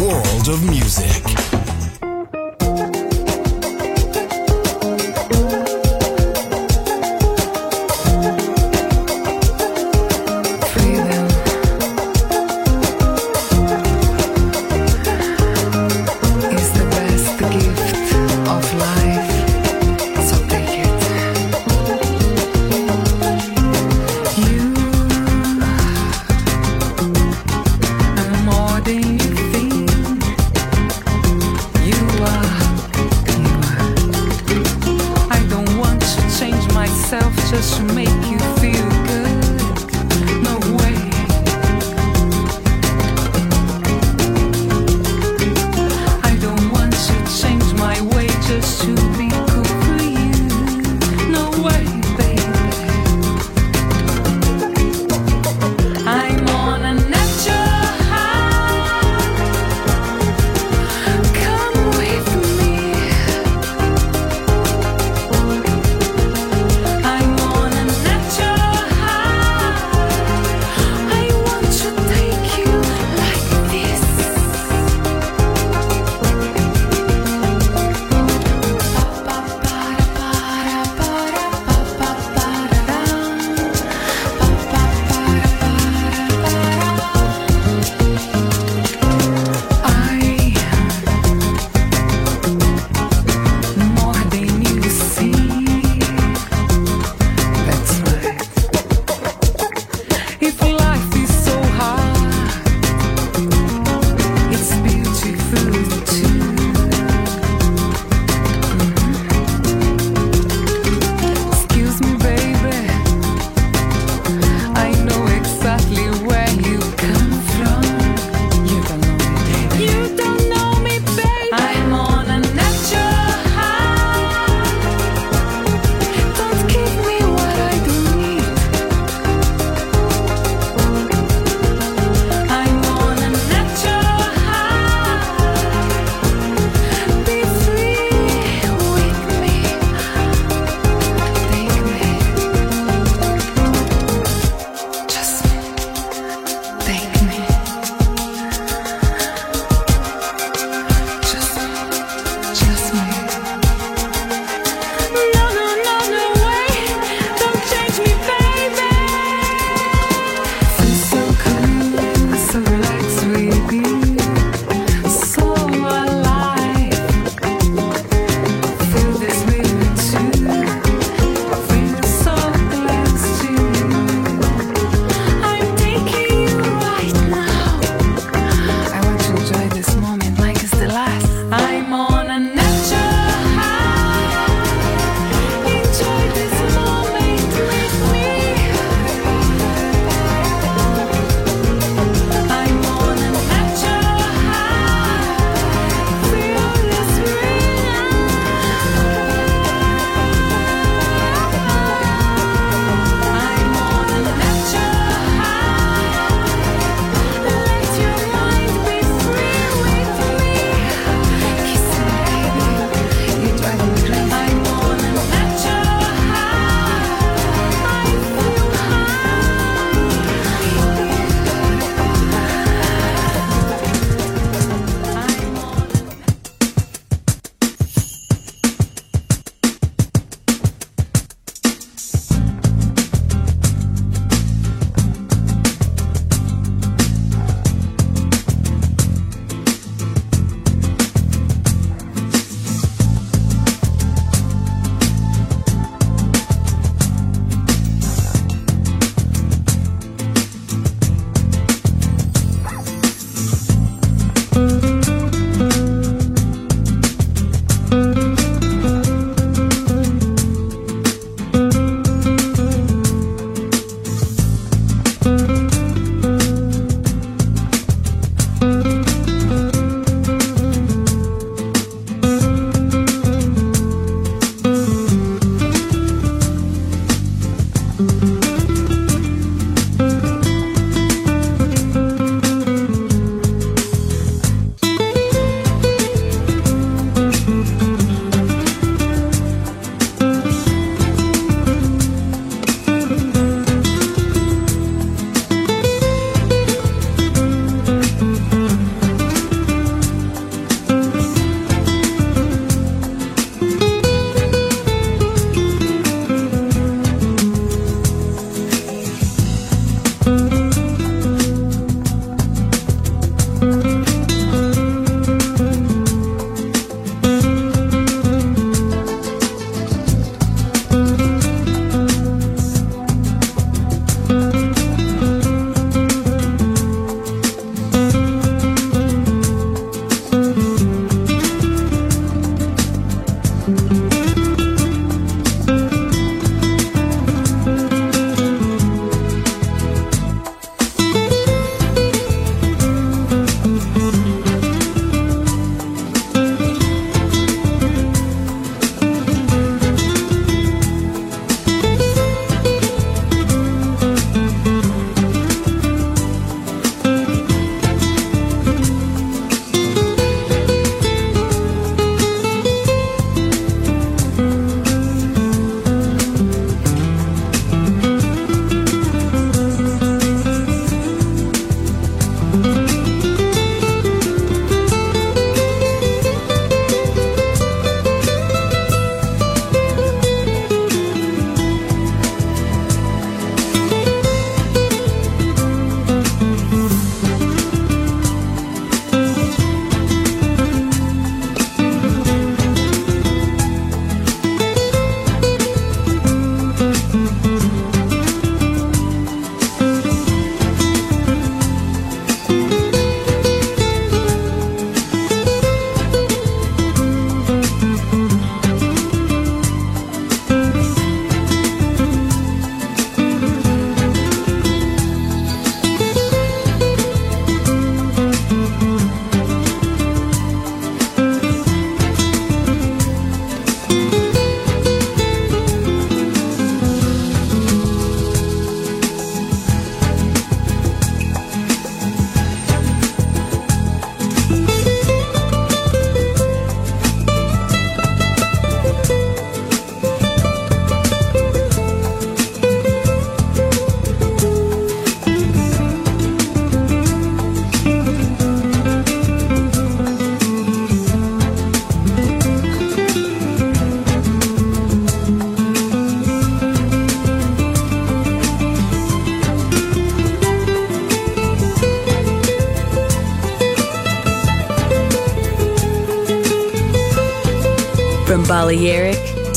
World of music.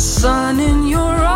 sun in your eyes.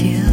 Without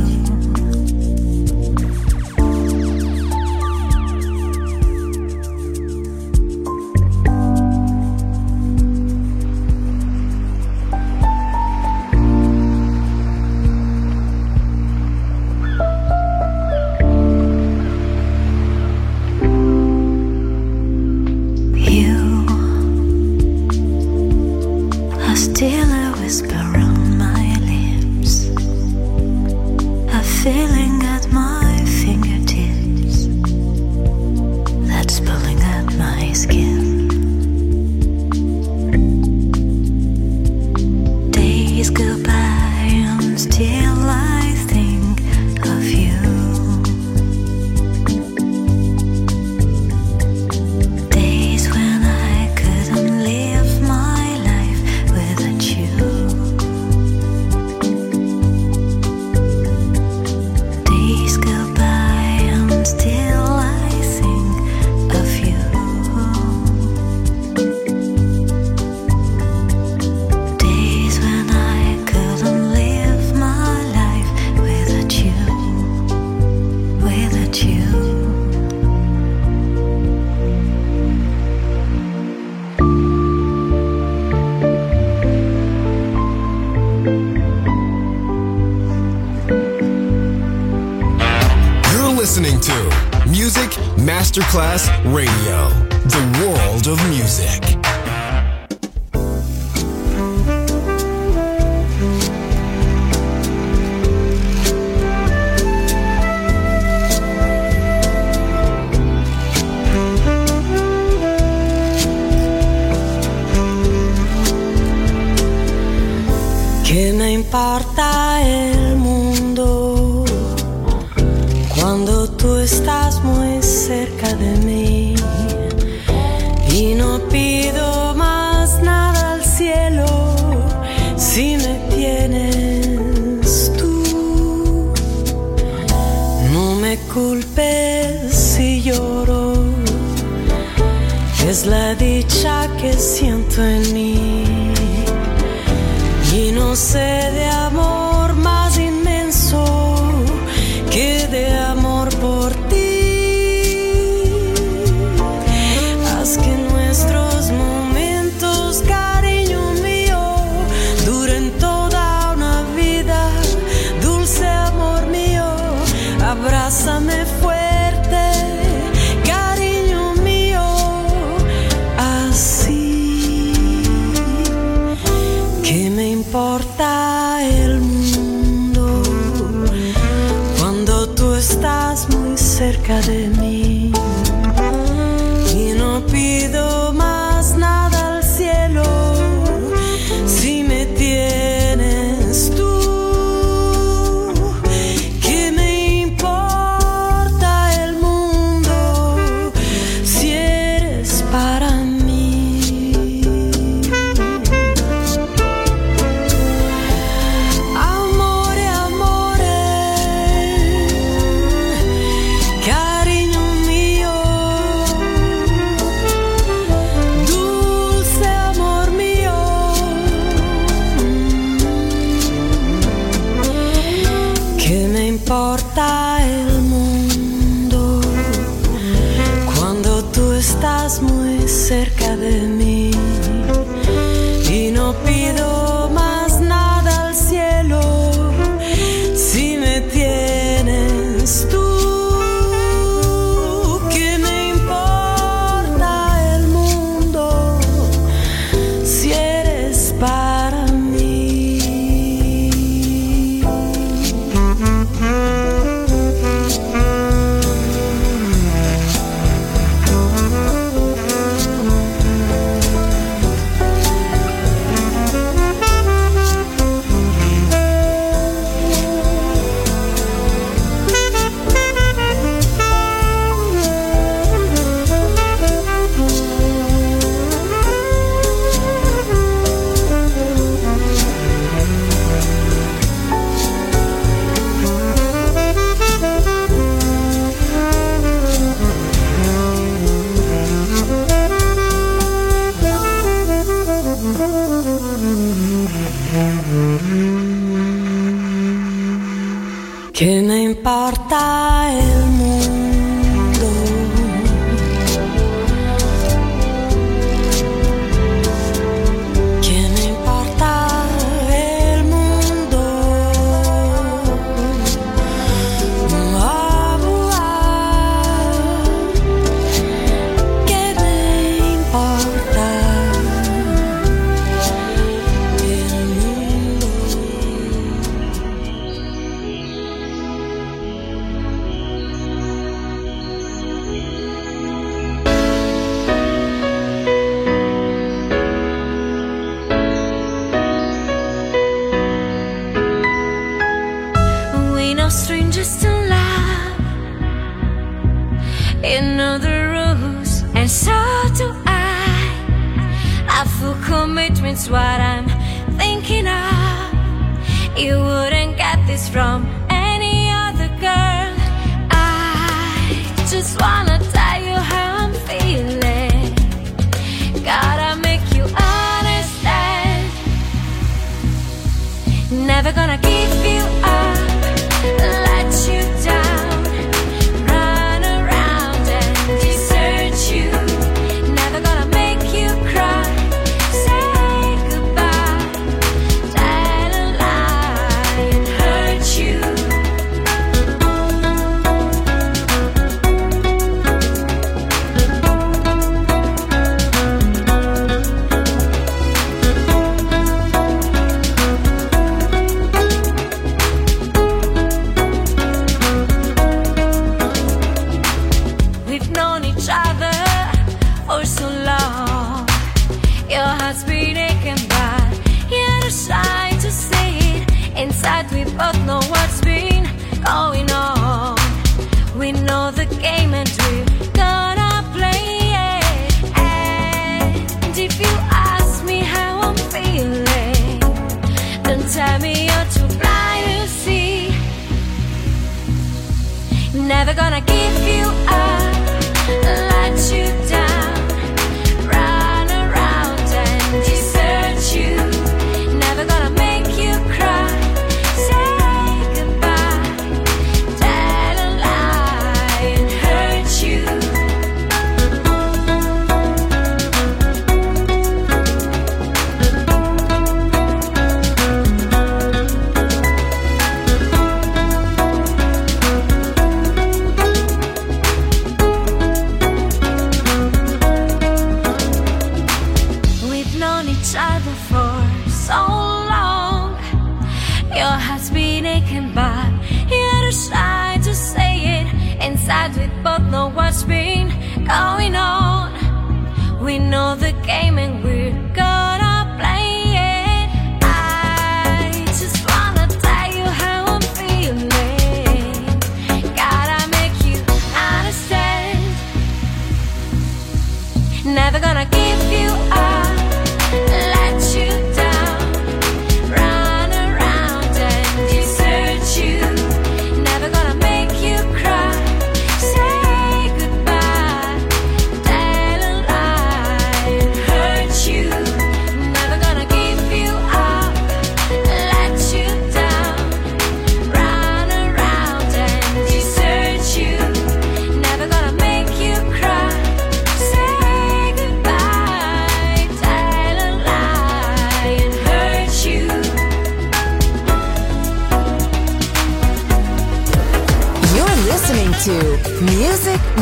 the game,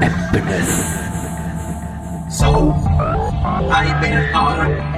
Happiness. So, I've been hard.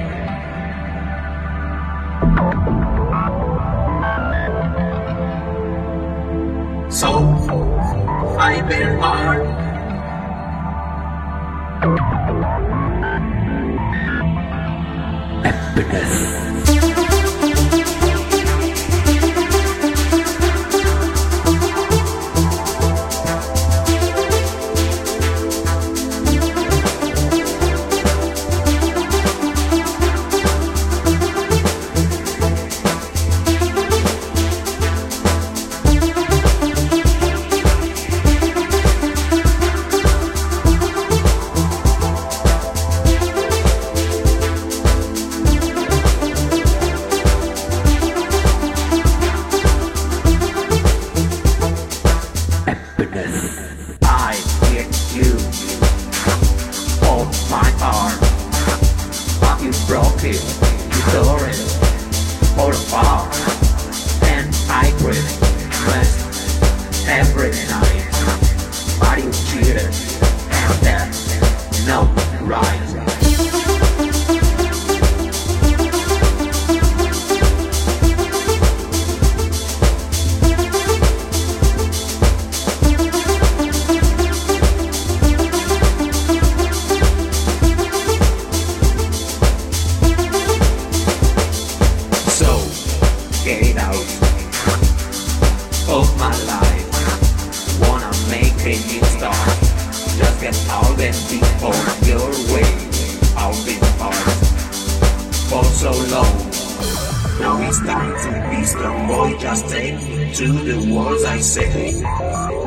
get out of my life. Wanna make a new start. Just get all the people your way. I've been hard for so long. Now it's time to be strong boy. Just take to the words I say.